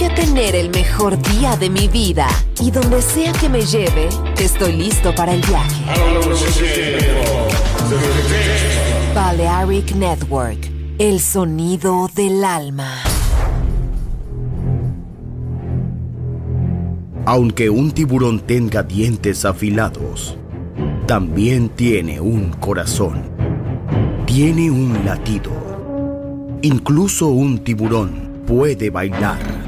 A tener el mejor día de mi vida y donde sea que me lleve, estoy listo para el viaje. Balearic Network, el sonido del alma. Aunque un tiburón tenga dientes afilados, también tiene un corazón. Tiene un latido. Incluso un tiburón puede bailar.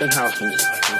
fashion house music.